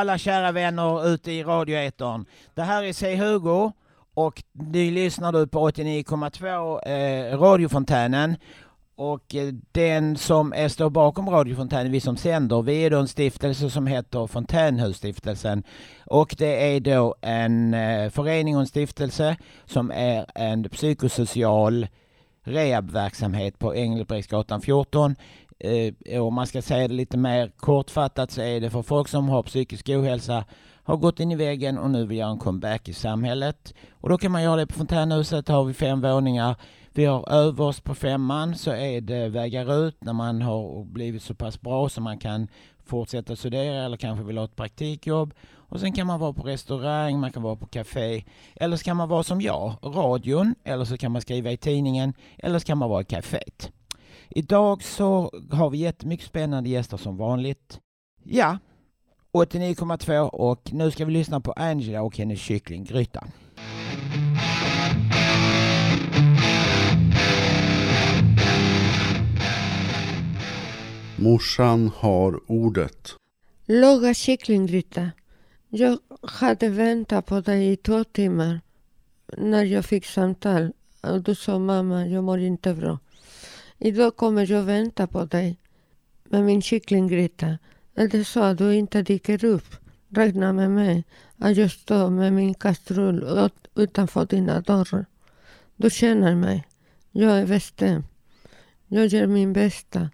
Alla kära vänner ute i radioetern. Det här är C. Hugo och ni lyssnar du på 89,2 eh, radiofontänen. Och eh, den som är, står bakom radiofontänen, vi som sänder, vi är då en stiftelse som heter Fontänhusstiftelsen. Och det är då en eh, förening och en stiftelse som är en psykosocial rehabverksamhet på Engelbrektsgatan 14 eh, om man ska säga det lite mer kortfattat så är det för folk som har psykisk ohälsa, har gått in i väggen och nu vill göra en comeback i samhället. Och då kan man göra det på Fontänhuset, har vi fem våningar. Vi har överst på femman så är det vägar ut när man har blivit så pass bra så man kan fortsätta studera eller kanske vill ha ett praktikjobb. Och sen kan man vara på restaurang, man kan vara på café. Eller så kan man vara som jag, radion. Eller så kan man skriva i tidningen. Eller så kan man vara i caféet. Idag så har vi jättemycket spännande gäster som vanligt. Ja, 89,2 och nu ska vi lyssna på Angela och hennes kycklinggryta. Morsan har ordet. Laga kycklinggryta. Jag hade väntat på dig i två timmar när jag fick samtal och du sa mamma, jag mår inte bra. Idag kommer jag vänta på dig med min kycklinggryta. Är det så att du inte dyker upp, räkna med mig att jag står med min kastrull utanför dina dörrar. Du känner e mig. Jag är bestämd. Jag gör min bästa.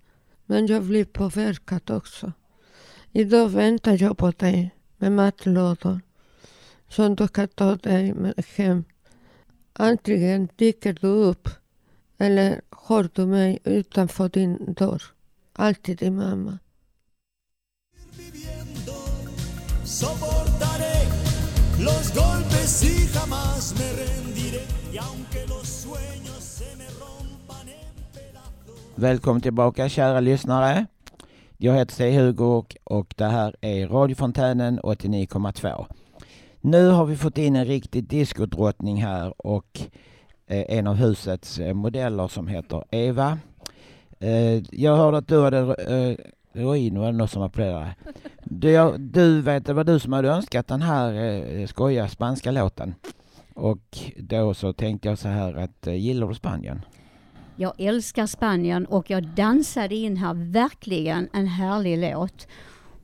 Men jag blir påverkad också. Idag väntar jag på dig med matlådor som du kan ta dig med hem. Antingen dyker du upp eller har du mig utanför din dörr. Alltid din mamma. Välkommen tillbaka kära lyssnare. Jag heter C-Hugo och, och det här är radiofontänen 89,2. Nu har vi fått in en riktig diskodrottning här och en av husets eh, modeller som heter Eva. Eh, jag hörde att du hade heroin, var det någon som applåderade? Du, du vet, det var du som hade önskat den här skoja spanska låten. Och då så tänkte jag så här att, gillar du Spanien? Jag älskar Spanien och jag dansade in här verkligen en härlig låt.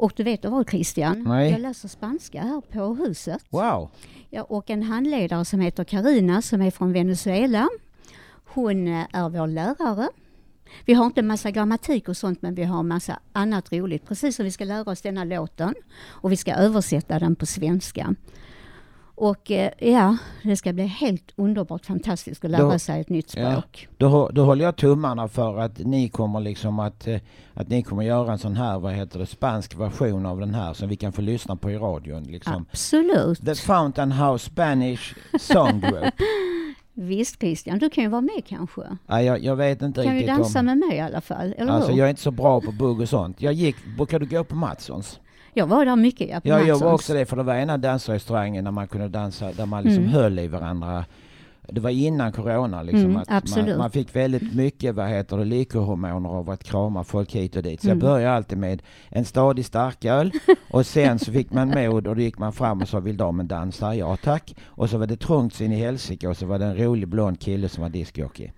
Och du vet vad Christian? Nej. Jag läser spanska här på huset. Wow! Ja, och en handledare som heter Karina som är från Venezuela. Hon eh, är vår lärare. Vi har inte massa grammatik och sånt men vi har massa annat roligt. Precis som vi ska lära oss denna låten och vi ska översätta den på svenska. Och eh, ja, det ska bli helt underbart fantastiskt att lära då, sig ett nytt språk. Ja, då, då håller jag tummarna för att ni kommer liksom att, eh, att ni kommer göra en sån här, vad heter det, spansk version av den här som vi kan få lyssna på i radion. Liksom. Absolut. The Fountain House Spanish Song Group. Visst Christian, du kan ju vara med kanske? Ja, jag, jag vet inte kan riktigt Kan du dansa om... med mig i alla fall? Eller alltså hur? jag är inte så bra på bugg och sånt. Jag gick, brukade du gå på Matssons? Jag var där mycket ja, Ja, jag var också det för det var ena dansrestaurangen där man kunde dansa, där man liksom mm. höll i varandra. Det var innan corona liksom. Mm, att man, man, fick väldigt mycket, vad heter det, lyckohormoner av att krama folk hit och dit. Så mm. jag började alltid med en stadig starköl och sen så fick man mod och då gick man fram och sa vill damen dansa? Ja tack. Och så var det trångt in i helsike och så var det en rolig blond kille som var discjockey.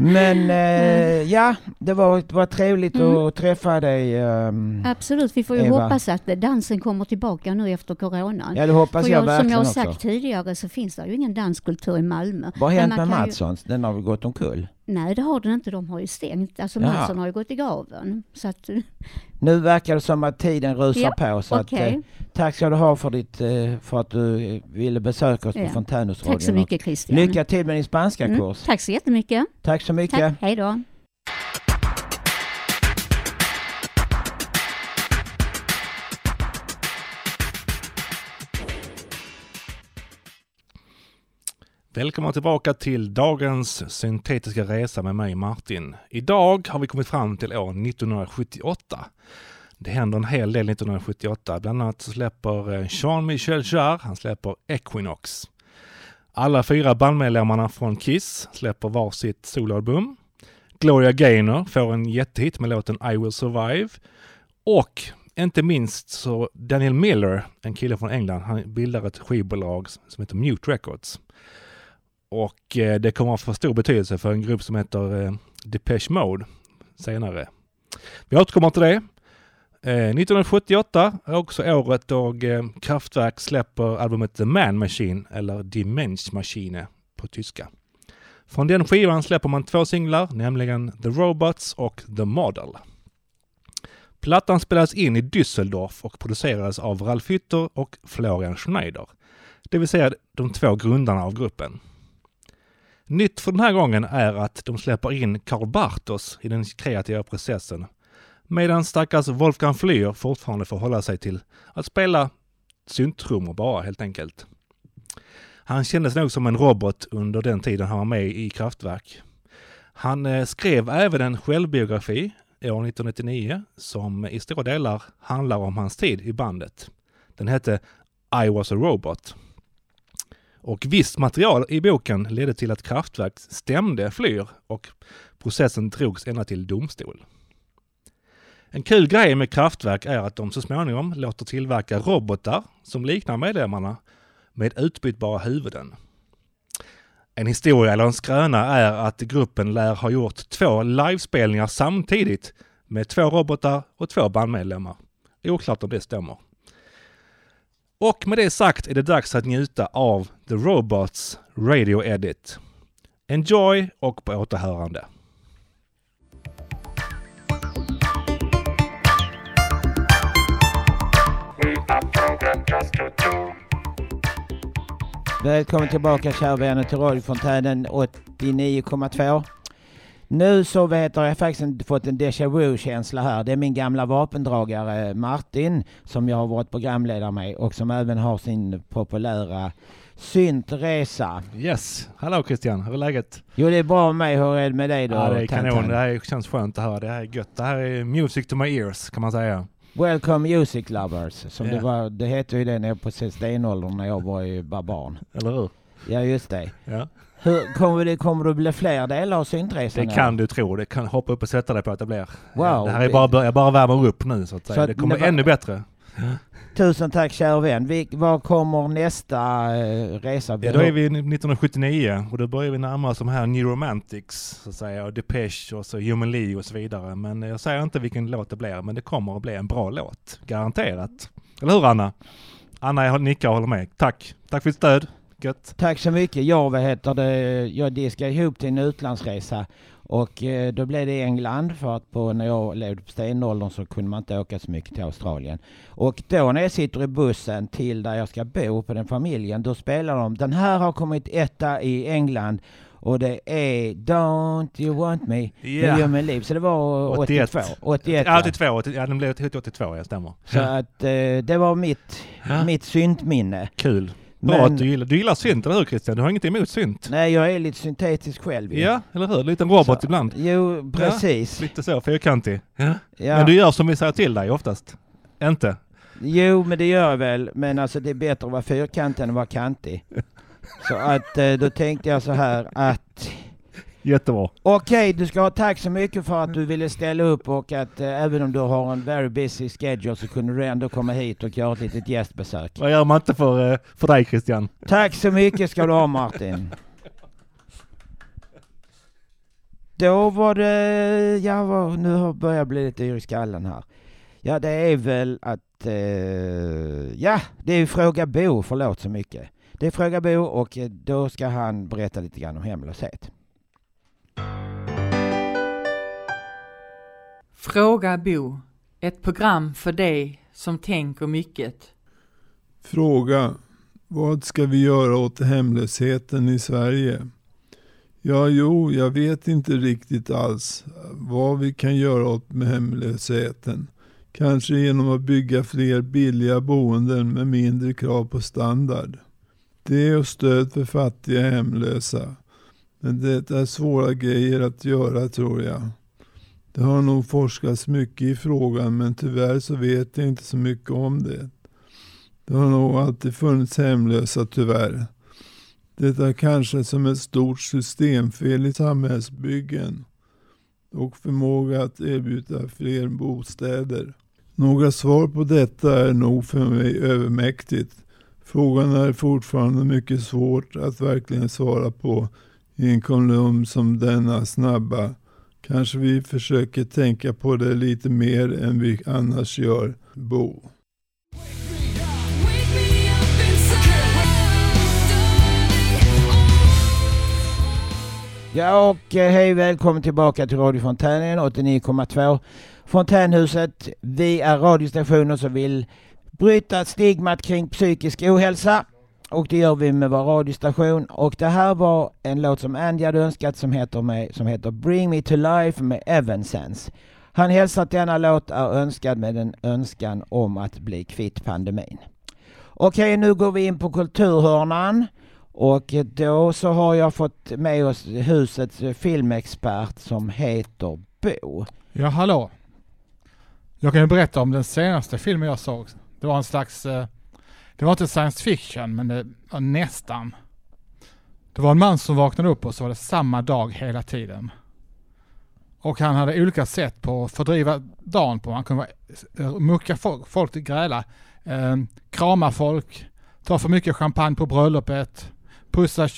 Men eh, ja, det var, var trevligt mm. att träffa dig. Um, Absolut, vi får ju Eva. hoppas att dansen kommer tillbaka nu efter coronan. Ja, det hoppas För jag, jag verkligen Som jag har sagt tidigare så finns det ju ingen danskultur i Malmö. Vad har hänt med Matssons? Ju... Den har väl gått omkull? Nej, det har den inte. De har ju stängt. Alltså Mattsson har ju gått i graven. Så att... Nu verkar det som att tiden rusar ja, på. Så okay. att, eh, tack ska du ha för, ditt, eh, för att du ville besöka oss ja. på Fontänhusradion. Tack så mycket Christian. Lycka till med din spanska mm. kurs. Tack så jättemycket. Tack så mycket. Tack. Hej då. Välkomna tillbaka till dagens syntetiska resa med mig Martin. Idag har vi kommit fram till år 1978. Det händer en hel del 1978. Bland annat släpper eh, Jean-Michel Jarre, han släpper Equinox. Alla fyra bandmedlemmarna från Kiss släpper varsitt soloalbum. Gloria Gaynor får en jättehit med låten I will survive. Och Inte minst så Daniel Miller, en kille från England, han bildar ett skivbolag som heter Mute Records. Och eh, det kommer att få stor betydelse för en grupp som heter eh, Depeche Mode senare. Vi återkommer till det. Eh, 1978 är också året då Kraftwerk släpper albumet The Man Machine, eller Die Mensch på tyska. Från den skivan släpper man två singlar, nämligen The Robots och The Model. Plattan spelades in i Düsseldorf och producerades av Ralf Hütter och Florian Schneider, det vill säga de två grundarna av gruppen. Nytt för den här gången är att de släpper in Karl Bartos i den kreativa processen, medan stackars Wolfgang Flyer fortfarande får hålla sig till att spela synttrummor bara helt enkelt. Han kändes nog som en robot under den tiden han var med i Kraftwerk. Han eh, skrev även en självbiografi år 1999 som i stora delar handlar om hans tid i bandet. Den hette I was a robot. Och visst material i boken ledde till att Kraftwerk stämde Flyr och processen drogs ända till domstol. En kul grej med Kraftwerk är att de så småningom låter tillverka robotar som liknar medlemmarna med utbytbara huvuden. En historia eller en skröna är att gruppen lär ha gjort två livespelningar samtidigt med två robotar och två bandmedlemmar. Oklart om det stämmer. Och med det sagt är det dags att njuta av The Robots Radio Edit. Enjoy och på återhörande. Välkommen tillbaka kära vänner till radiofontänen 89,2. Nu så vet jag, jag har faktiskt fått en déjà vu-känsla här. Det är min gamla vapendragare Martin som jag har varit programledare med och som även har sin populära syntresa. Yes, hallå Christian, hur är läget? Jo det är bra med mig, hur är det med dig då? Ja det är kanon, det här känns skönt att höra, det här är gött. Det här är music to my ears kan man säga. Welcome Music Lovers, som yeah. det, var, det hette ju det nere på stenåldern när jag var, var barn. Eller hur? Ja just det. Ja. Hur, kommer, det, kommer det bli fler delar av syntresan? Det kan du tro. Det kan hoppa upp och sätta dig på att det blir. Wow. Det här är bara, jag bara värmer upp nu så att säga. Så det kommer det var, ännu bättre. Tusen tack kära vän. Vi, vad kommer nästa eh, resa? Ja, då är vi 1979 och då börjar vi närma oss de här New Romantics, så att säga, och Depeche och så Human League och så vidare. Men jag säger inte vilken låt det blir, men det kommer att bli en bra låt. Garanterat. Eller hur Anna? Anna jag nickar och håller med. Tack. Tack för ditt stöd. Gött. Tack så mycket. Jag, vad heter det, jag diskade ihop till en utlandsresa och eh, då blev det England för att på, när jag levde på stenåldern så kunde man inte åka så mycket till Australien. Och då när jag sitter i bussen till där jag ska bo på den familjen, då spelar de den här har kommit etta i England och det är Don't you want me yeah. med Human Liv. Så det var 81. 82. 81 ja, 82. Ja, den blev 82, ja stämmer. Så att eh, det var mitt, ja. mitt syntminne. Kul. Bra men, att du gillar, du gillar synt, eller hur Christian? Du har inget emot synt? Nej, jag är lite syntetisk själv. Ja, ja eller hur? Lite en robot så, ibland. Jo, precis. Ja, lite så, fyrkantig. Ja. ja. Men du gör som vi säger till dig oftast? Inte? Jo, men det gör jag väl. Men alltså det är bättre att vara fyrkantig än att vara kantig. så att eh, då tänkte jag så här att Jättebra. Okej, du ska ha tack så mycket för att du ville ställa upp och att eh, även om du har en very busy schedule så kunde du ändå komma hit och göra ett litet gästbesök. Vad gör man inte för, eh, för dig Christian? Tack så mycket ska du ha Martin. Då var det, ja nu börjar jag bli lite yr i skallen här. Ja det är väl att, eh, ja det är Fråga Bo, förlåt så mycket. Det är Fråga Bo och eh, då ska han berätta lite grann om hemlöshet. Fråga Bo. Ett program för dig som tänker mycket. Fråga. Vad ska vi göra åt hemlösheten i Sverige? Ja, jo, jag vet inte riktigt alls vad vi kan göra åt med hemlösheten. Kanske genom att bygga fler billiga boenden med mindre krav på standard. Det och stöd för fattiga hemlösa. Men det är svåra grejer att göra tror jag. Det har nog forskats mycket i frågan men tyvärr så vet jag inte så mycket om det. Det har nog alltid funnits hemlösa tyvärr. Det är kanske som ett stort systemfel i samhällsbyggen och förmåga att erbjuda fler bostäder. Några svar på detta är nog för mig övermäktigt. Frågan är fortfarande mycket svårt att verkligen svara på i en kolumn som denna snabba. Kanske vi försöker tänka på det lite mer än vi annars gör, Bo. Ja och eh, hej välkommen tillbaka till Radio Fontänen 89,2 Fontänhuset. Vi är radiostationer som vill bryta stigmat kring psykisk ohälsa och det gör vi med vår radiostation och det här var en låt som Andy hade önskat som heter, med, som heter Bring Me To Life med Evanescence. Han hälsar att denna låt är önskad med en önskan om att bli kvitt pandemin. Okej, nu går vi in på kulturhörnan. Och då så har jag fått med oss husets filmexpert som heter Bo. Ja, hallå. Jag kan ju berätta om den senaste filmen jag såg. Det var en slags, eh, det var inte science fiction, men det var nästan. Det var en man som vaknade upp och så var det samma dag hela tiden. Och han hade olika sätt på att fördriva dagen på. Han kunde mucka folk, folk till gräla, eh, krama folk, ta för mycket champagne på bröllopet, pussa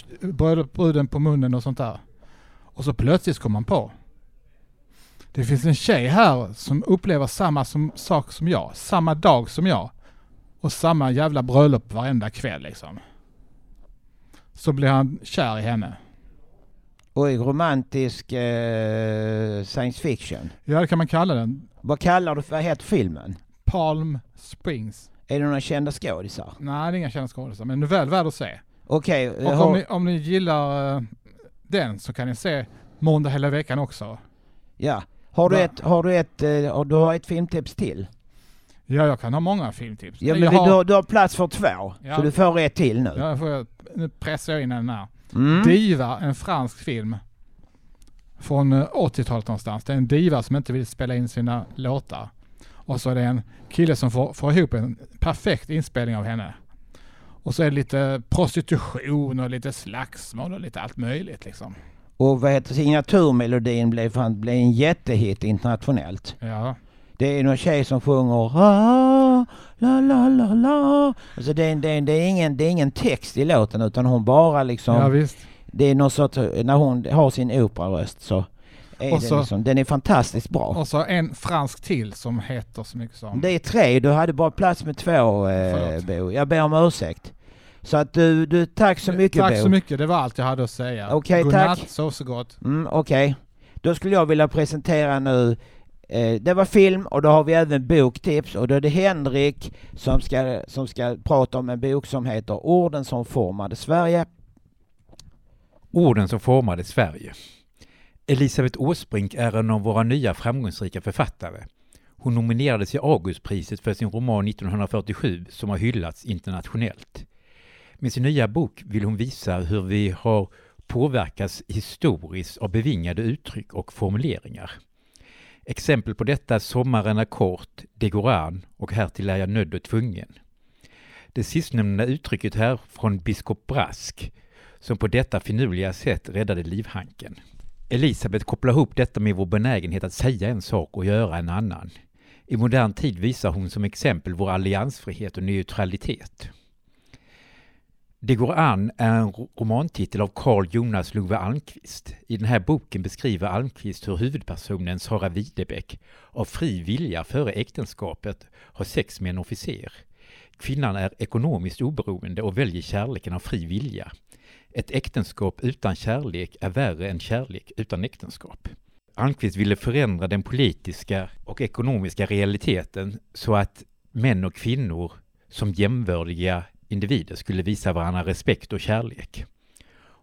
bruden på munnen och sånt där. Och så plötsligt kom han på. Det finns en tjej här som upplever samma som, sak som jag, samma dag som jag. Och samma jävla bröllop varenda kväll liksom. Så blir han kär i henne. Oj, romantisk eh, science fiction. Ja, det kan man kalla den. Vad kallar du, vad heter filmen? Palm Springs. Är det några kända skådisar? Nej, det är inga kända skådisar, men väl värd att se. Okej. Okay, och har... om, ni, om ni gillar uh, den så kan ni se Måndag hela veckan också. Ja. Har du, ett, har du ett, uh, du har ett filmtips till? Ja, jag kan ha många filmtips. Ja, men har... du, har, du har plats för två, ja. så du får ett till nu. Ja, får nu pressar jag in den här. Mm. Diva, en fransk film. Från 80-talet eh, någonstans. Det är en diva som inte vill spela in sina låtar. Och så är det en kille som får, får ihop en perfekt inspelning av henne. Och så är det lite prostitution och lite slagsmål och lite allt möjligt liksom. Och vad heter signaturmelodin blev, blev en jättehit internationellt. Ja. Det är någon tjej som sjunger ah, la la la la. Alltså det, är, det, är, det, är ingen, det är ingen text i låten utan hon bara liksom. Ja, visst. Det är någon sorts, när hon har sin operaröst så är och så, liksom, den är fantastiskt bra. Och så en fransk till som heter så mycket som... Det är tre, du hade bara plats med två eh, Bo. Jag ber om ursäkt. Så att du, du tack så mycket Tack Bo. så mycket, det var allt jag hade att säga. Okej, okay, tack. sov så gott. Mm, Okej. Okay. Då skulle jag vilja presentera nu eh, Eh, det var film och då har vi även boktips och då är det Henrik som ska, som ska prata om en bok som heter Orden som formade Sverige. Orden som formade Sverige. Elisabeth Åsbrink är en av våra nya framgångsrika författare. Hon nominerades till Augustpriset för sin roman 1947 som har hyllats internationellt. Med sin nya bok vill hon visa hur vi har påverkats historiskt av bevingade uttryck och formuleringar. Exempel på detta är Sommaren är kort, Det går an och Härtill är jag nödd och tvungen. Det sistnämnda uttrycket här från biskop Brask, som på detta finurliga sätt räddade livhanken. Elisabeth kopplar ihop detta med vår benägenhet att säga en sak och göra en annan. I modern tid visar hon som exempel vår alliansfrihet och neutralitet. Det går an är en romantitel av Carl Jonas Love Almqvist. I den här boken beskriver Almqvist hur huvudpersonen Sara Widebeck av fri vilja före äktenskapet har sex med en officer. Kvinnan är ekonomiskt oberoende och väljer kärleken av fri vilja. Ett äktenskap utan kärlek är värre än kärlek utan äktenskap. Almqvist ville förändra den politiska och ekonomiska realiteten så att män och kvinnor som jämvördiga individer skulle visa varandra respekt och kärlek.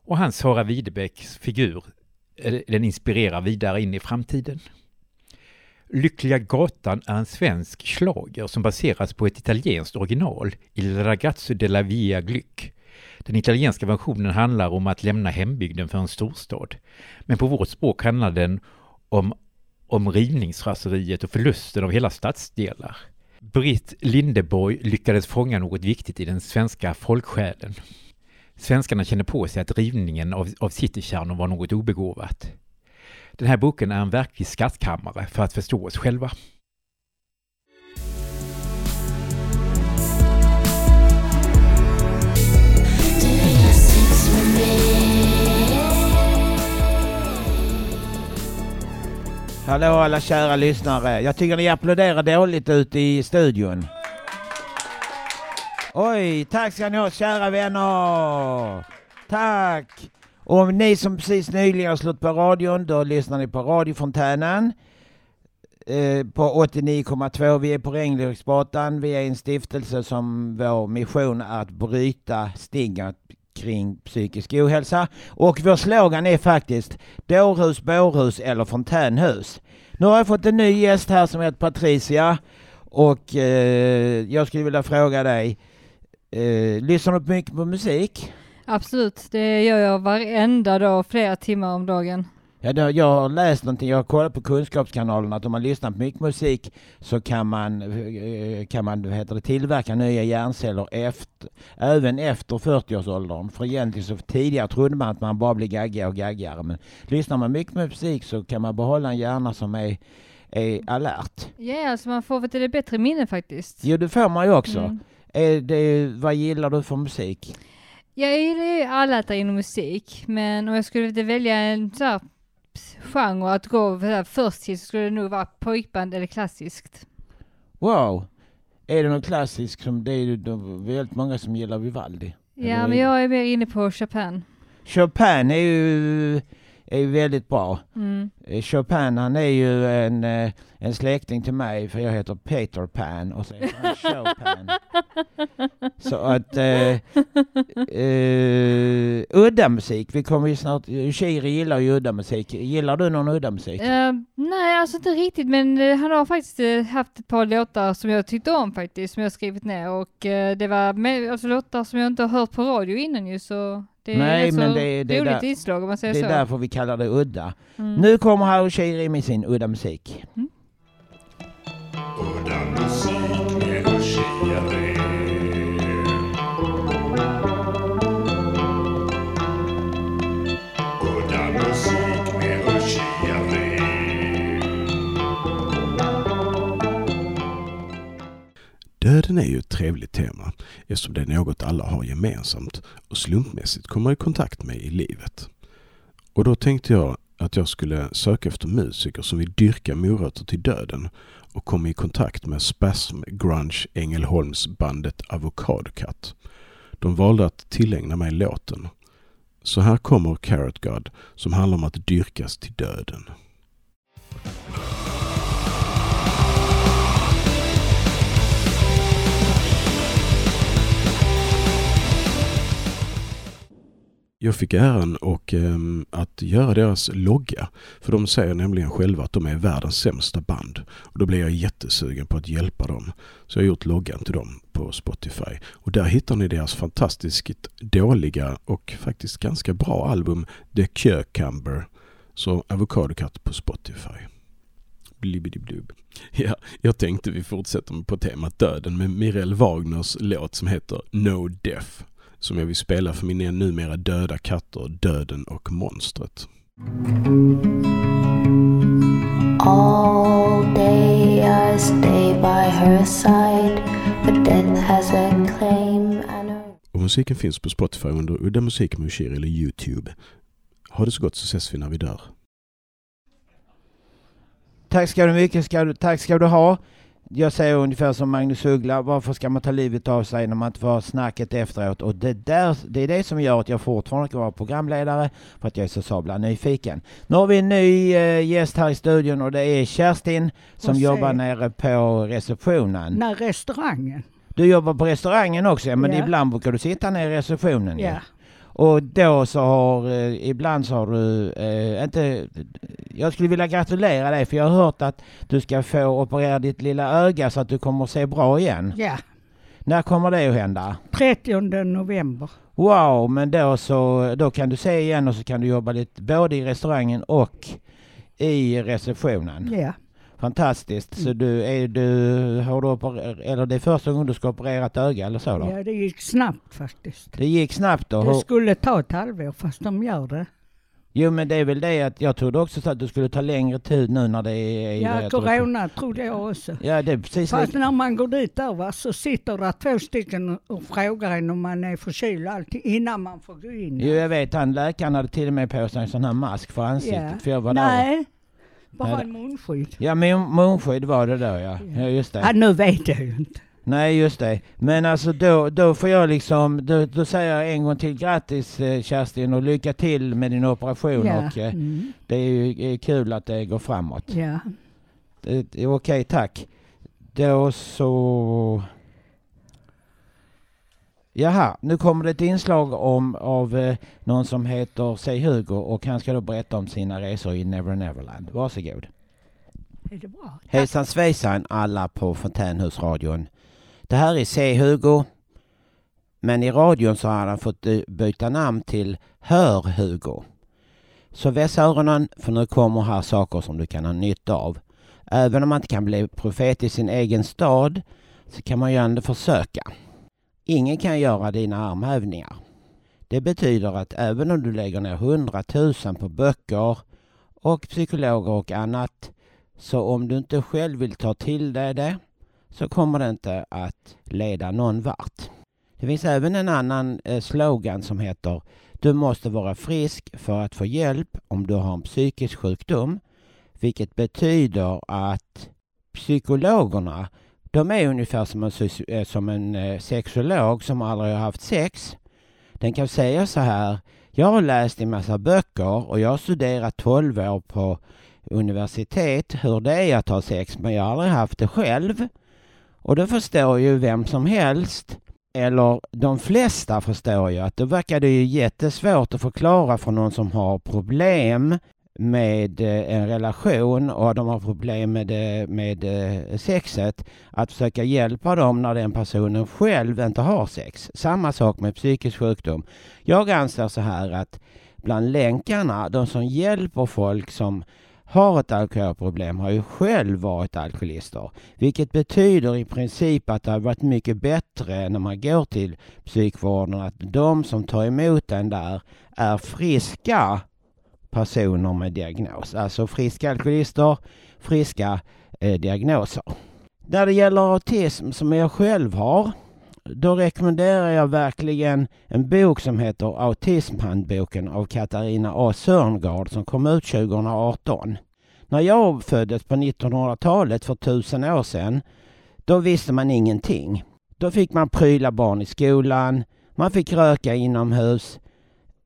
Och hans Sara Widebecks figur, eh, den inspirerar vidare in i framtiden. Lyckliga gatan är en svensk slager som baseras på ett italienskt original, Il ragazzo della via Glück. Den italienska versionen handlar om att lämna hembygden för en storstad. Men på vårt språk handlar den om, om rivningsraseriet och förlusten av hela stadsdelar. Britt Lindeborg lyckades fånga något viktigt i den svenska folksjälen. Svenskarna kände på sig att rivningen av, av citykärnor var något obegåvat. Den här boken är en verklig skattkammare för att förstå oss själva. Hallå alla kära lyssnare. Jag tycker ni applåderar dåligt ute i studion. Oj, tack ska ni ha kära vänner. Tack. Och ni som precis nyligen har slått på radion, då lyssnar ni på radiofontänen eh, på 89,2. Vi är på Rängleviksgatan. Vi är en stiftelse som vår mission är att bryta stigmat kring psykisk ohälsa. Och vår slogan är faktiskt dårhus, bårhus eller fontänhus. Nu har jag fått en ny gäst här som heter Patricia och eh, jag skulle vilja fråga dig, eh, lyssnar du mycket på musik? Absolut, det gör jag varenda dag, flera timmar om dagen. Ja, då, jag har läst någonting, jag har kollat på Kunskapskanalen att om man lyssnar på mycket musik så kan man, eh, kan man heter det, tillverka nya hjärnceller efter, även efter 40-årsåldern. För egentligen så tidigare trodde man att man bara blir gaggigare och gaggigare. Men lyssnar man mycket på musik så kan man behålla en hjärna som är, är alert. Ja, alltså man får ett bättre minne faktiskt. Jo, det får man ju också. Mm. Är det, vad gillar du för musik? Jag gillar ju alla inom musik, men om jag skulle välja en så här genre att gå först till så skulle det nog vara pojkband eller klassiskt. Wow! Är det någon klassisk som, det är de- väldigt många som gillar Vivaldi. Ja, Eller- men jag är mer inne på Chopin. Chopin är ju, är ju väldigt bra. Mm. Eh, Chopin han är ju en, eh, en släkting till mig för jag heter Peter Pan och så heter han Chopin. Så att eh, eh, udda musik, vi kommer ju snart, Shiri gillar ju udda musik. Gillar du någon udda musik? Eh, nej, alltså inte riktigt, men han har faktiskt haft ett par låtar som jag tyckte om faktiskt, som jag skrivit ner och eh, det var med, alltså, låtar som jag inte har hört på radio innan ju, så det är Nej, men det- det är roligt där- inslag om man säger Det är så. därför vi kallar det udda. Mm. Nu kommer Harry Shiri med sin udda musik. Döden är ju ett trevligt tema eftersom det är något alla har gemensamt och slumpmässigt kommer i kontakt med i livet. Och då tänkte jag att jag skulle söka efter musiker som vill dyrka morötter till döden och kom i kontakt med Spasm Grunge Ängelholms bandet Avocadocat. De valde att tillägna mig låten. Så här kommer Carrot God som handlar om att dyrkas till döden. Jag fick äran och, ehm, att göra deras logga. För de säger nämligen själva att de är världens sämsta band. Och då blev jag jättesugen på att hjälpa dem. Så jag har gjort loggan till dem på Spotify. Och där hittar ni deras fantastiskt dåliga och faktiskt ganska bra album The Cucumber. Så Avokadokatt på Spotify. Blibbidiblub. Ja, jag tänkte vi fortsätter på temat döden med Mirel Wagners låt som heter No Death som jag vill spela för mina numera döda katter Döden och Monstret. All day I stay by her side, but death has a claim and a Och musiken finns på Spotify under Udda Musik med Ushiri eller Youtube. Ha det så gott så ses vi när vi dör. Tack ska du mycket, ska du, tack ska du ha. Jag säger ungefär som Magnus Uggla, varför ska man ta livet av sig när man inte får ha snacket efteråt? Och det, där, det är det som gör att jag fortfarande kan vara programledare, för att jag är så sabla nyfiken. Nu har vi en ny eh, gäst här i studion och det är Kerstin som jobbar nere på receptionen. Nej, restaurangen. Du jobbar på restaurangen också, ja, men Ja. ibland brukar du sitta nere i receptionen. Ja. Och då så har, eh, ibland så har du eh, inte, jag skulle vilja gratulera dig för jag har hört att du ska få operera ditt lilla öga så att du kommer att se bra igen. Ja, När kommer det att hända? 30 november. Wow, men då så, då kan du se igen och så kan du jobba lite både i restaurangen och i receptionen. Ja. Fantastiskt. Så du, är du, har du opererat, eller det är första gången du ska operera ett öga eller så då? ja, det gick snabbt faktiskt. Det gick snabbt då? Det Hur- skulle ta ett halvår, fast de gör det. Jo men det är väl det att jag trodde också så att det skulle ta längre tid nu när det är... Ja, jag tror- corona trodde jag också. Ja det är precis Fast när man går dit där va, så sitter det två stycken och- frågar en om man är förkyld och allting innan man får gå in. Jo jag vet, han läkaren hade till och med på sig en sån här mask för ansiktet. För jag var där. Nej, Bara en munskydd. Ja, mun- munskydd var det då ja. Ja, just det. Ja, nu vet jag ju inte. Nej, just det. Men alltså då, då får jag liksom, då, då säger jag en gång till grattis eh, Kerstin och lycka till med din operation Ja. och eh, Mm. det är ju eh, kul att det går framåt. Ja. Är okej, tack. Då så... Jaha, nu kommer det ett inslag om, av eh, någon som heter Säg Hugo och han ska då berätta om sina resor i Never Neverland. Varsågod. Är det bra? Hejsan svejsan alla på Fontänhusradion. Det här är C. Hugo. Men i radion så har han fått eh, byta namn till Hör-Hugo. Så vässa öronen för nu kommer här saker som du kan ha nytta av. Även om man inte kan bli profet i sin egen stad så kan man ju ändå försöka. Ingen kan göra dina armhävningar. Det betyder att även om du lägger ner hundratusen på böcker och psykologer och annat så om du inte själv vill ta till dig det så kommer det inte att leda någon vart. Det finns även en annan eh, slogan som heter Du måste vara frisk för att få hjälp om du har en psykisk sjukdom. Vilket betyder att psykologerna de är ungefär som en, eh, som en eh, sexolog som aldrig har haft sex. Den kan säga så här Jag har läst en massa böcker och jag har studerat 12 år på universitet hur det är att ha sex men jag har aldrig haft det själv. Och då förstår ju vem som helst, eller de flesta förstår ju att då verkar det ju jättesvårt att förklara för någon som har problem med eh, en relation och de har problem med, eh, med eh, sexet att försöka hjälpa dem när den personen själv inte har sex. Samma sak med psykisk sjukdom. Jag anser så här att bland länkarna, de som hjälper folk som har ett alkoholproblem har ju själv varit alkoholister. Vilket betyder i princip att det har varit mycket bättre när man går till psykvården att de som tar emot en där är friska personer med diagnos. Alltså friska alkoholister, friska eh, diagnoser. När det gäller autism som jag själv har då rekommenderar jag verkligen en bok som heter Autismhandboken av Katarina A Sörngard som kom ut 2018. När jag föddes på 1900-talet för tusen år sedan, då visste man ingenting. Då fick man pryla barn i skolan, man fick röka inomhus.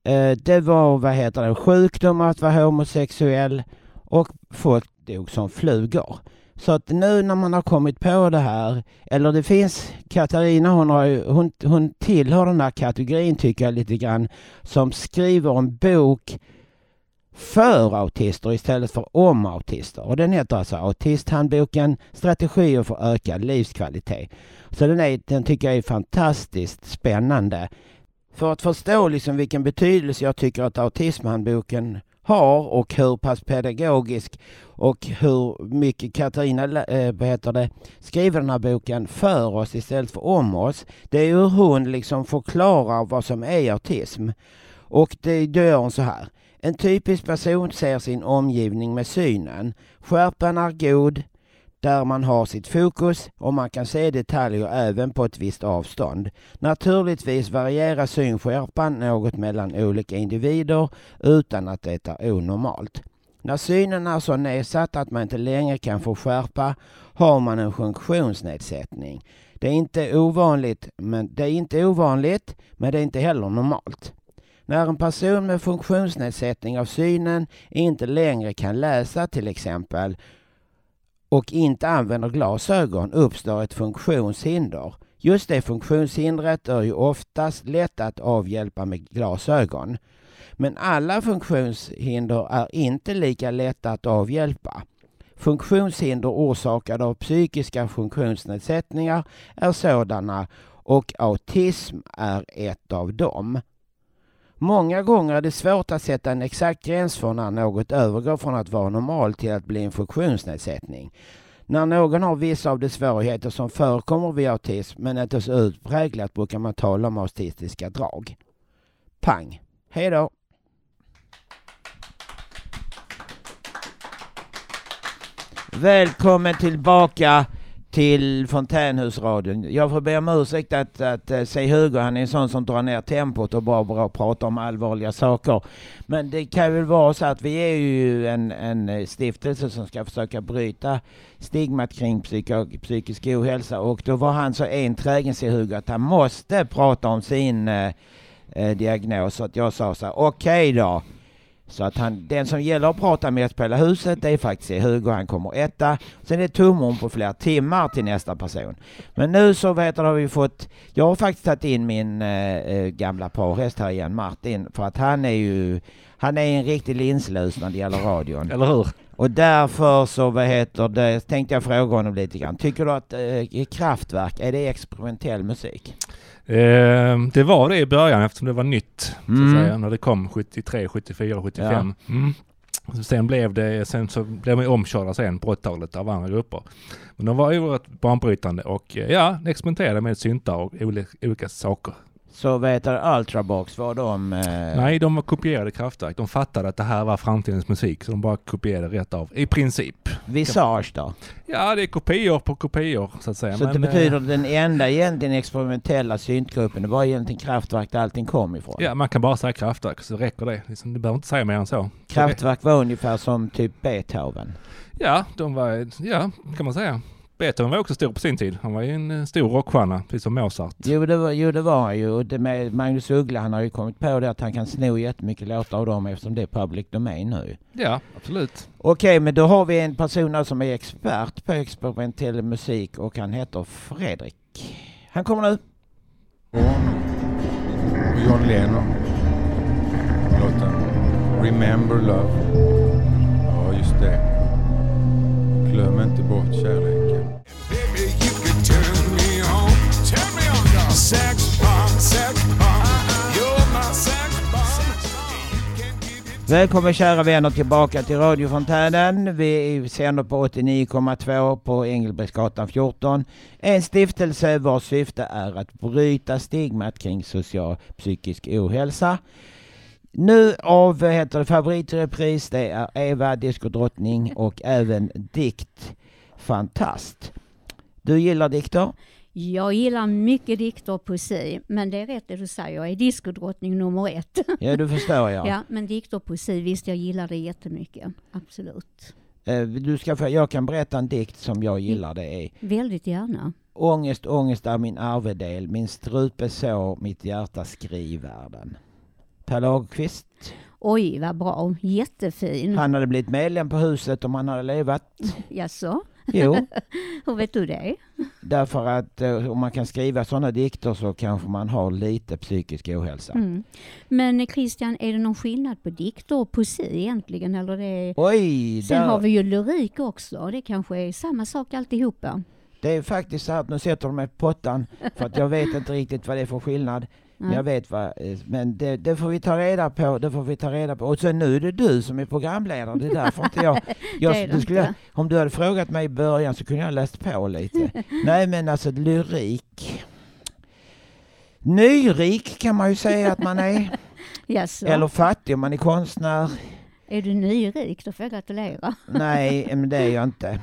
Eh, Det var, vad heter det, sjukdom att vara homosexuell och folk dog som flugor. Så att nu när man har kommit på det här, eller det finns, Katarina hon, har hon, hon tillhör den här kategorin tycker jag lite grann, som skriver en bok för autister istället för om autister. Och den heter alltså Autisthandboken Strategier för ökad livskvalitet. Så den, är, den tycker jag är fantastiskt spännande. För att förstå liksom vilken betydelse jag tycker att Autismhandboken har och hur pass pedagogisk och hur mycket Katarina äh, heter det, skriver den här boken för oss istället för om oss. Det är hur hon liksom förklarar vad som är autism. Och det då gör hon så här. En typisk person ser sin omgivning med synen. Skärpan är god, där man har sitt fokus och man kan se detaljer även på ett visst avstånd. Naturligtvis varierar synskärpan något mellan olika individer utan att det är onormalt. När synen är så nedsatt att man inte längre kan få skärpa har man en funktionsnedsättning. Det är inte ovanligt, men det är inte ovanligt, men det är inte heller normalt. När en person med funktionsnedsättning av synen inte längre kan läsa till exempel och inte använder glasögon uppstår ett funktionshinder. Just det funktionshindret är ju oftast lätt att avhjälpa med glasögon. Men alla funktionshinder är inte lika lätta att avhjälpa. Funktionshinder orsakade av psykiska funktionsnedsättningar är sådana och autism är ett av dem. Många gånger är det svårt att sätta en exakt gräns för när något övergår från att vara normalt till att bli en funktionsnedsättning. När någon har vissa av de svårigheter som förekommer vid autism men inte så utpräglat brukar man tala om autistiska drag. Pang! Hej då! Välkommen tillbaka till Fontänhusradion. Jag får be om ursäkt att, att eh, uh, säg Hugo, han är en sån som drar ner tempot och bara, bara pratar om allvarliga saker. Men det kan väl vara så att vi är ju en, en eh, stiftelse som ska försöka bryta stigmat kring psyk psykisk ohälsa och då var han så enträgen, se Hugo, att han måste prata om sin eh, eh, diagnos. Så att jag sa så här, okej okay då. Så att han, den som gäller att prata med att spela huset, det är faktiskt Hugo, han kommer etta. Sen är det tummen på flera timmar till nästa person. Men nu så vet du, har vi fått, jag har faktiskt tagit in min äh, gamla parhäst här igen, Martin, för att han är ju, han är en riktig linslus när det gäller radion. Eller hur? Och därför så, vad heter det, tänkte jag fråga honom lite grann. Tycker du att äh, Kraftwerk, är det experimentell musik? Eh, det var det i början eftersom det var nytt, Mm. så att säga, när det kom 73, 74, 75. Mm. Sen blev det, sen så blev man omkörda sen på 80-talet av andra grupper. Men de var oerhört banbrytande och eh, ja, de experimenterade med syntar och olika, olika saker. Så vet Ultrabox, var de... Eh... Nej, de kopierade Kraftwerk. De fattade att det här var framtidens musik, så de bara kopierade rätt av, i princip. Visage då? Ja, det är kopior på kopior, så att säga. Så det Men, betyder eh, den enda egentligen experimentella syntgruppen, det var egentligen Kraftwerk där allting kom ifrån? Ja, man kan bara säga Kraftwerk, så räcker det. Liksom, du behöver inte säga mer än så. Kraftwerk var ungefär som typ Beethoven? Ja, de var, ja, kan man säga. Beethoven var också stor på sin tid. Han var ju en eh, stor rockstjärna, precis som Mozart. Jo det var, jo, det var han ju. Och det med Magnus Uggla, han har ju kommit på det att han kan sno jättemycket låtar av dem eftersom det är public domain nu. Ja, absolut. Okej, men då har vi en person som är expert på experimentell musik och han heter Fredrik. Han kommer nu. John Lennon. Låten Remember Love. Ja, just det. Glöm inte bort kärleken. Välkommen kära vänner tillbaka till radiofontänen. Vi sänder på 89,2 på Engelbrektsgatan 14. En stiftelse vars syfte är att bryta stigmat kring social psykisk ohälsa. Nu av heter det, favoritrepris, det är Eva, diskodrottning och även dikt fantast. Du gillar dikter? Jag gillar mycket dikter och poesi, men det är rätt det du säger, jag är diskodrottning nummer ett. Ja, du förstår jag. Ja, men dikter och poesi, visst jag gillar det jättemycket, absolut. Eh, Du ska få, jag kan berätta en dikt som jag gillar. Det är Väldigt gärna. Ångest, ångest är min arvedel, min strupe sår, mitt hjärta skrivvärlden. Per Lagerkvist, Oj, vad bra, jättefin. han hade blivit medlem på huset om han hade levat. Jaså? Jo. Hur vet du det? Därför att eh, om man kan skriva sådana dikter så kanske man har lite psykisk ohälsa. Mm. Men Christian, är det någon skillnad på dikter och poesi egentligen? Eller det är... Oj! Sen där- har vi ju lyrik också, det kanske är samma sak alltihopa. Det är faktiskt så att nu sätter de mig på pottan för att jag vet inte riktigt vad det är för skillnad. Nej. jag vet vad, eh, men det, det får vi ta reda på, det får vi ta reda på. Och sen nu är det du som är programledare, det är därför inte jag... jag du skulle, om du hade frågat mig i början så kunde jag ha läst på lite. Nej men alltså lyrik. Nyrik kan man ju säga att man är. Jaså? Eller fattig om man är konstnär. Är du nyrik? Då får jag gratulera. Nej, men det är jag inte.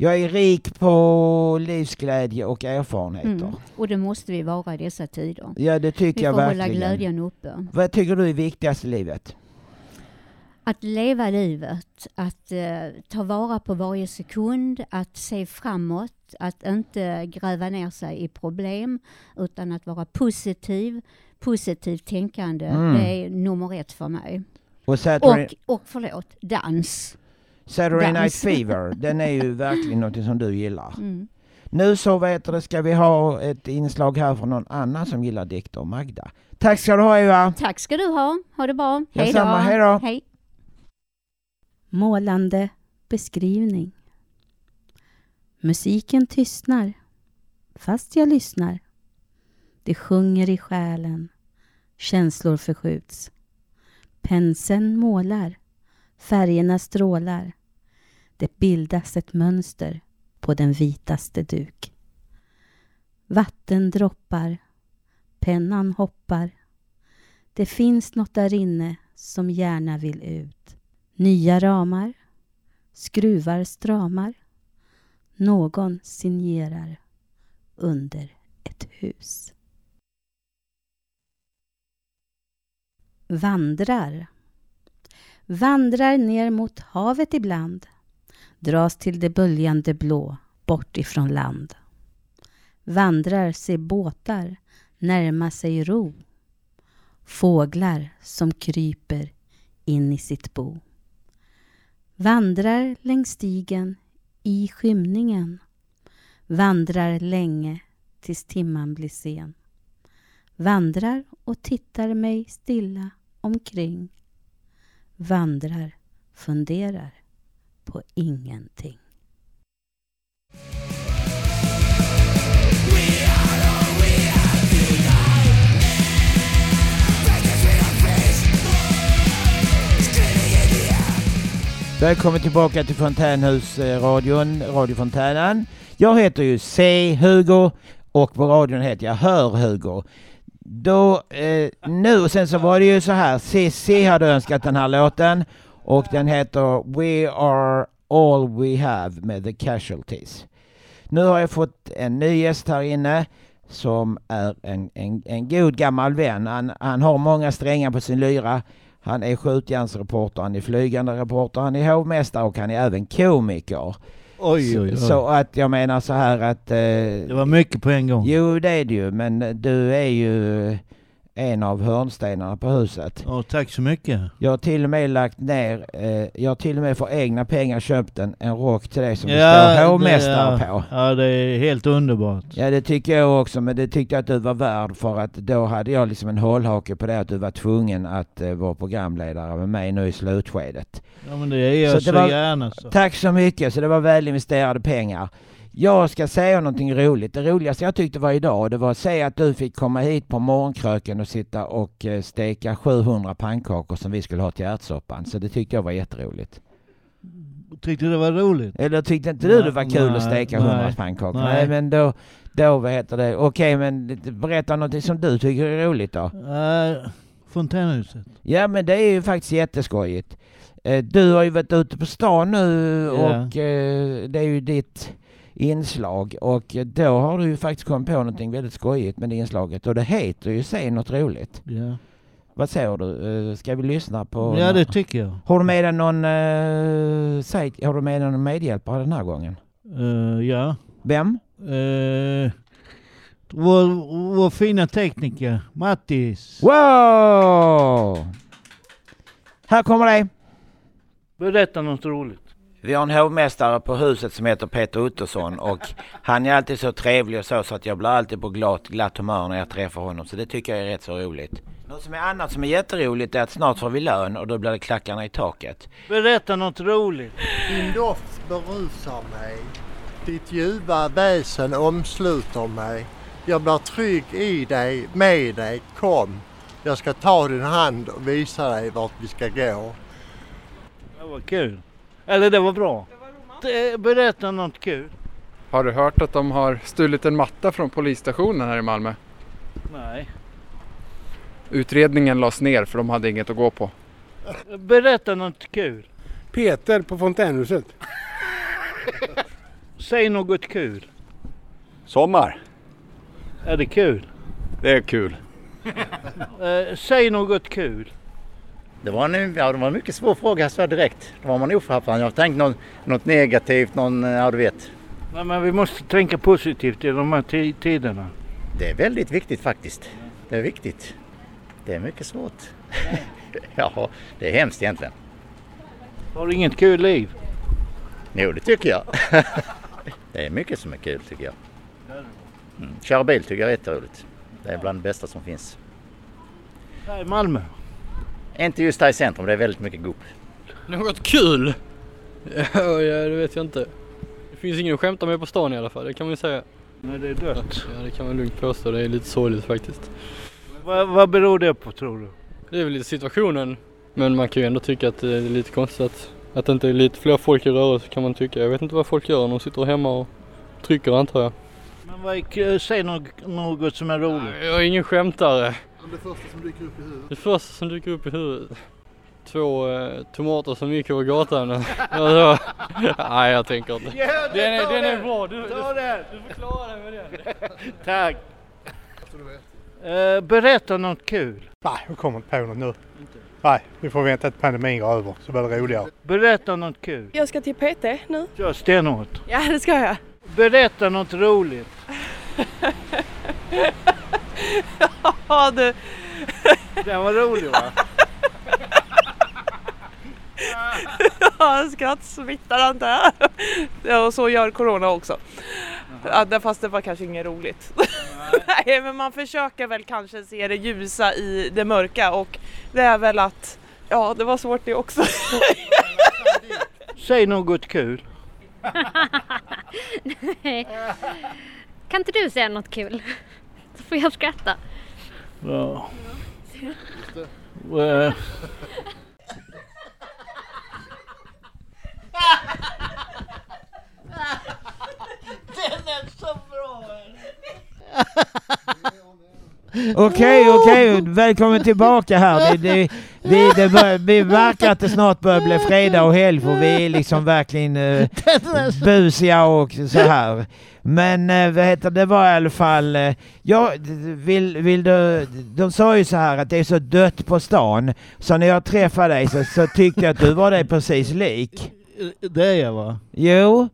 Jag är rik på livsglädje och erfarenheter. Mm. Och det måste vi vara i dessa tider. Ja, det tycker vi jag får hålla verkligen. glädjen uppe. Vad tycker du är viktigast i livet? Att leva livet, att eh, ta vara på varje sekund, att se framåt, att inte gräva ner sig i problem, utan att vara positiv, positivt tänkande. Mm. Det är nummer ett för mig. Och Och, och förlåt, dans. Saturday Night. Fever, den är ju verkligen något som du gillar. Mm. Nu så vet du, ska vi ha ett inslag här från någon annan som gillar dikter, Magda. Tack ska du ha Eva! Tack ska du ha. Ha det bra. Hej då. Hej då. Hej. Målande beskrivning. Musiken tystnar, fast jag lyssnar. Det sjunger i själen, känslor förskjuts. Penseln målar, färgerna strålar. Det bildas ett mönster på den vitaste duk. Vatten droppar, pennan hoppar. Det finns något där inne som gärna vill ut. Nya ramar, skruvar stramar. någon signerar under ett hus. Vandrar. Vandrar ner mot havet ibland. Dras till det böljande blå, bort ifrån land. Vandrar ser båtar närma sig ro. Fåglar som kryper in i sitt bo. Vandrar längs stigen i skymningen. Vandrar länge tills timman blir sen. Vandrar och tittar mig stilla omkring. Vandrar, funderar på ingenting. Välkommen tillbaka till Fontänhusradion, eh, Radio Fontänen. Jag heter ju C. Hugo och på radion heter jag Hör Hugo. Då, eh, nu och sen så var det ju så här, C.C. hade önskat den här låten och den heter We Are All We Have med The Casualties. Nu har jag fått en ny gäst här inne som är en, en, en god gammal vän. Han, han har många strängar på sin lyra. Han är skjutjärnsreporter, han är flygande reporter, han är hovmästare och han är även komiker. Oj, oj, oj. Så att jag menar så här att... Eh, Det var mycket på en gång. Jo, det är det ju, men du är ju en av hörnstenarna på huset. Ja, tack så mycket. Jag har till och med lagt ner, eh, jag har till och med för egna pengar köpt en, en rock till dig som Ja, det står hovmästare ja. på. Ja, det är helt underbart. Ja det tycker jag också, men det tyckte jag att du var värd för att då hade jag liksom en hållhake på det att du var tvungen att eh, vara programledare med mig nu i slutskedet. Ja, men det är jag så, det var- gärna. Så. Tack så mycket, så det var väl investerade pengar. Jag ska säga någonting roligt. Det roligaste jag tyckte var idag, det var att säga att du fick komma hit på morgonkröken och sitta och eh, steka 700 pannkakor som vi skulle ha till ärtsoppan. Så det tyckte jag var jätteroligt. Tyckte du det var roligt? Eller tyckte inte du det Nej, var kul att nej, steka 100 nej, pannkakor? nej. Nej, men då, då vad heter det, okej men berätta någonting som du tycker är roligt då. Uh, fontänhuset. Ja men det är ju faktiskt jätteskojigt. Eh, Du har ju varit ute på stan nu Ja. och det är ju ditt inslag och då har du ju faktiskt kommit på någonting väldigt skojigt med det inslaget och det heter ju Säg något roligt. Ja. Vad säger du? Eh, Ska vi lyssna på? Ja, det tycker jag. Har du med dig någon, uh, säg, har du med dig någon medhjälpare den här gången? Eh, ja. Vem? Uh, vår, vår fina tekniker, Mattis. Wow! Här kommer det. Berätta något roligt. Vi har en hovmästare på huset som heter Peter Ottosson och han är alltid så trevlig och så så att jag blir alltid på glatt, glatt humör när jag träffar honom så det tycker jag är rätt så roligt. Något som är annat som är jätteroligt är att snart får vi lön och då blir det klackarna i taket. Berätta något roligt. Din doft berusar mig. Ditt ljuva väsen omsluter mig. Jag blir trygg i dig, med dig. Kom. Jag ska ta din hand och visa dig vart vi ska gå. Det var kul. Eller det var bra. Det- Berätta något kul. Har du hört att de har stulit en matta från polisstationen här i Malmö? Nej. Utredningen lades ner för de hade inget att gå på. Berätta något kul. Peter på fontänhuset. Säg något kul. Sommar. Är det kul? Det är kul. Eh, säg något kul. Det var en, ja, det var en mycket svår fråga så direkt. Då var man oförberedd. Jag har tänkt något, något negativt, någon, ja du vet. Nej, men vi måste tänka positivt i de här ti- tiderna. Det är väldigt viktigt faktiskt. Det är viktigt. Det är mycket svårt. ja, det är hemskt egentligen. Har du inget kul liv? Jo, det tycker jag. det är mycket som är kul tycker jag. Mm. Köra bil tycker jag är jätteroligt. Det är bland det bästa som finns. Här i Malmö? Inte just här i centrum, det är väldigt mycket gupp. Något kul? Ja, ja, det vet jag inte. Det finns ingen att skämta med på stan i alla fall, det kan man ju säga. Nej, det är dött. Ja, det kan man lugnt påstå. Det är lite sorgligt faktiskt. Vad, vad beror det på tror du? Det är väl lite situationen. Men man kan ju ändå tycka att det är lite konstigt att, att det inte är lite fler folk i rörelse kan man tycka. Jag vet inte vad folk gör. De sitter hemma och trycker antar jag. Men vad är, k- säg något, något som är roligt. Jag är ingen skämtare. Det första som dyker upp i huvudet. Det första som dyker upp i huvudet. två eh, tomater som gick över gatan. Och så, nej jag tänker inte. Ja, det- den, är, ta den är den. bra, du, Ta du, den. du får klara dig med den. Tack. Eh, berätta något kul. Nej, jag kommer inte på något nu. Nej, vi får vänta till pandemin går över så blir det roligare. Berätta något kul. Jag ska till PT nu. Kör stenhårt. Ja, det ska jag. Berätta något roligt. Ja, du. Den var rolig va? Ja, skratt smittar antar jag. Ja, och så gör corona också. Ja, det- fast det var kanske inget roligt. Nej, men man försöker väl kanske se det ljusa i det mörka och det är väl att ja, det var svårt det också. Säg något kul. Nej. Kan inte du säga något kul? Så får jag skratta. Ja. Eh, Den är så bra! Okej, okej, välkommen tillbaka här. Det, det, vi, det, bör, vi märker att det snart börjar bli fredag och helg för vi är liksom verkligen uh, busiga och så här. Men uh, vad heter det var i alla fall, uh, ja, vill, vill du, de sa ju så här att det är så dött på stan. Så när jag träffade dig så, så tyckte jag att du var dig precis lik. Det är jag va? Jo.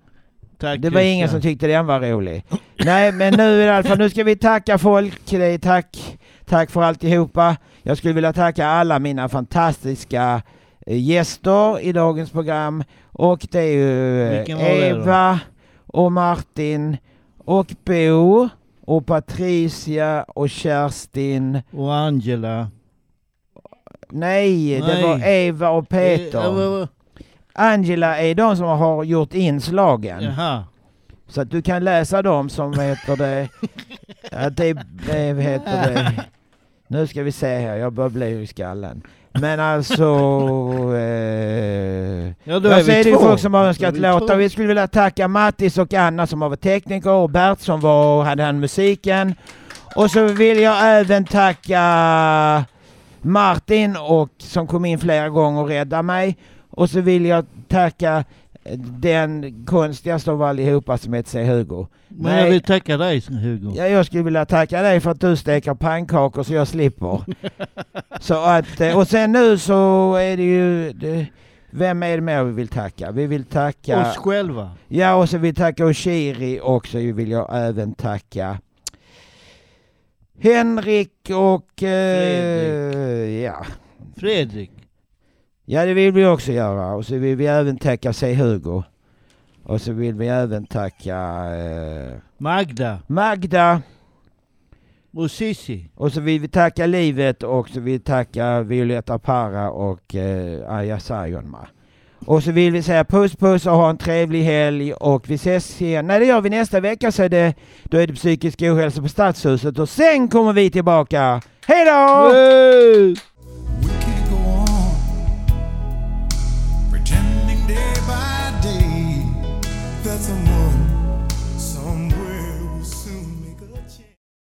Tack det var ingen Christian. som tyckte den var rolig. Nej men nu i alla fall, nu ska vi tacka folk. Det tack, tack för alltihopa. Jag skulle vilja tacka alla mina fantastiska eh, gäster i dagens program. Och det är ju eh, det? Eva och Martin och Bo och Patricia och Kerstin. Och Angela. Nej, det Nej. var Eva och Eh, Peter. vad- Angela är de som har gjort inslagen. Jaha. Så att du kan läsa dem som heter det... Att det, det heter det... Nu ska vi se här, jag börjar bli i skallen. Men alltså... Eh, Ja, då jag ser det ju två. folk som har önskat vi låtar. Vi skulle vilja tacka Mattis och Anna som har varit tekniker och Bert som var, hade han musiken. Och så vill jag även tacka Martin och, som kom in flera gånger och räddade mig. Och så vill jag tacka den konstigaste av allihopa som heter sig Hugo. Men jag vill tacka dig Hugo. Ja, jag skulle vilja tacka dig för att du steker pannkakor så jag slipper. så att, eh, och sen nu så är det ju... Det, vem är det mer vi vill tacka? Vi vill tacka... Oss själva. Ja, och så vill vi tacka Oshiri och så vill jag även tacka Henrik och... Eh, ja. Fredrik. Ja, det vill vi också göra. Och så vill vi även tacka sig Hugo. Och så vill vi även tacka... Eh, Magda. Magda. Och Sissi. Och så vill vi tacka livet och så vill vi tacka Violetta Parra och eh, Aya Sayonma. Och så vill vi säga puss puss och ha en trevlig helg och vi ses igen. Nej det gör vi nästa vecka så är det, då är det psykisk ohälsa på Stadshuset och sen kommer vi tillbaka. Hej då! Pretending day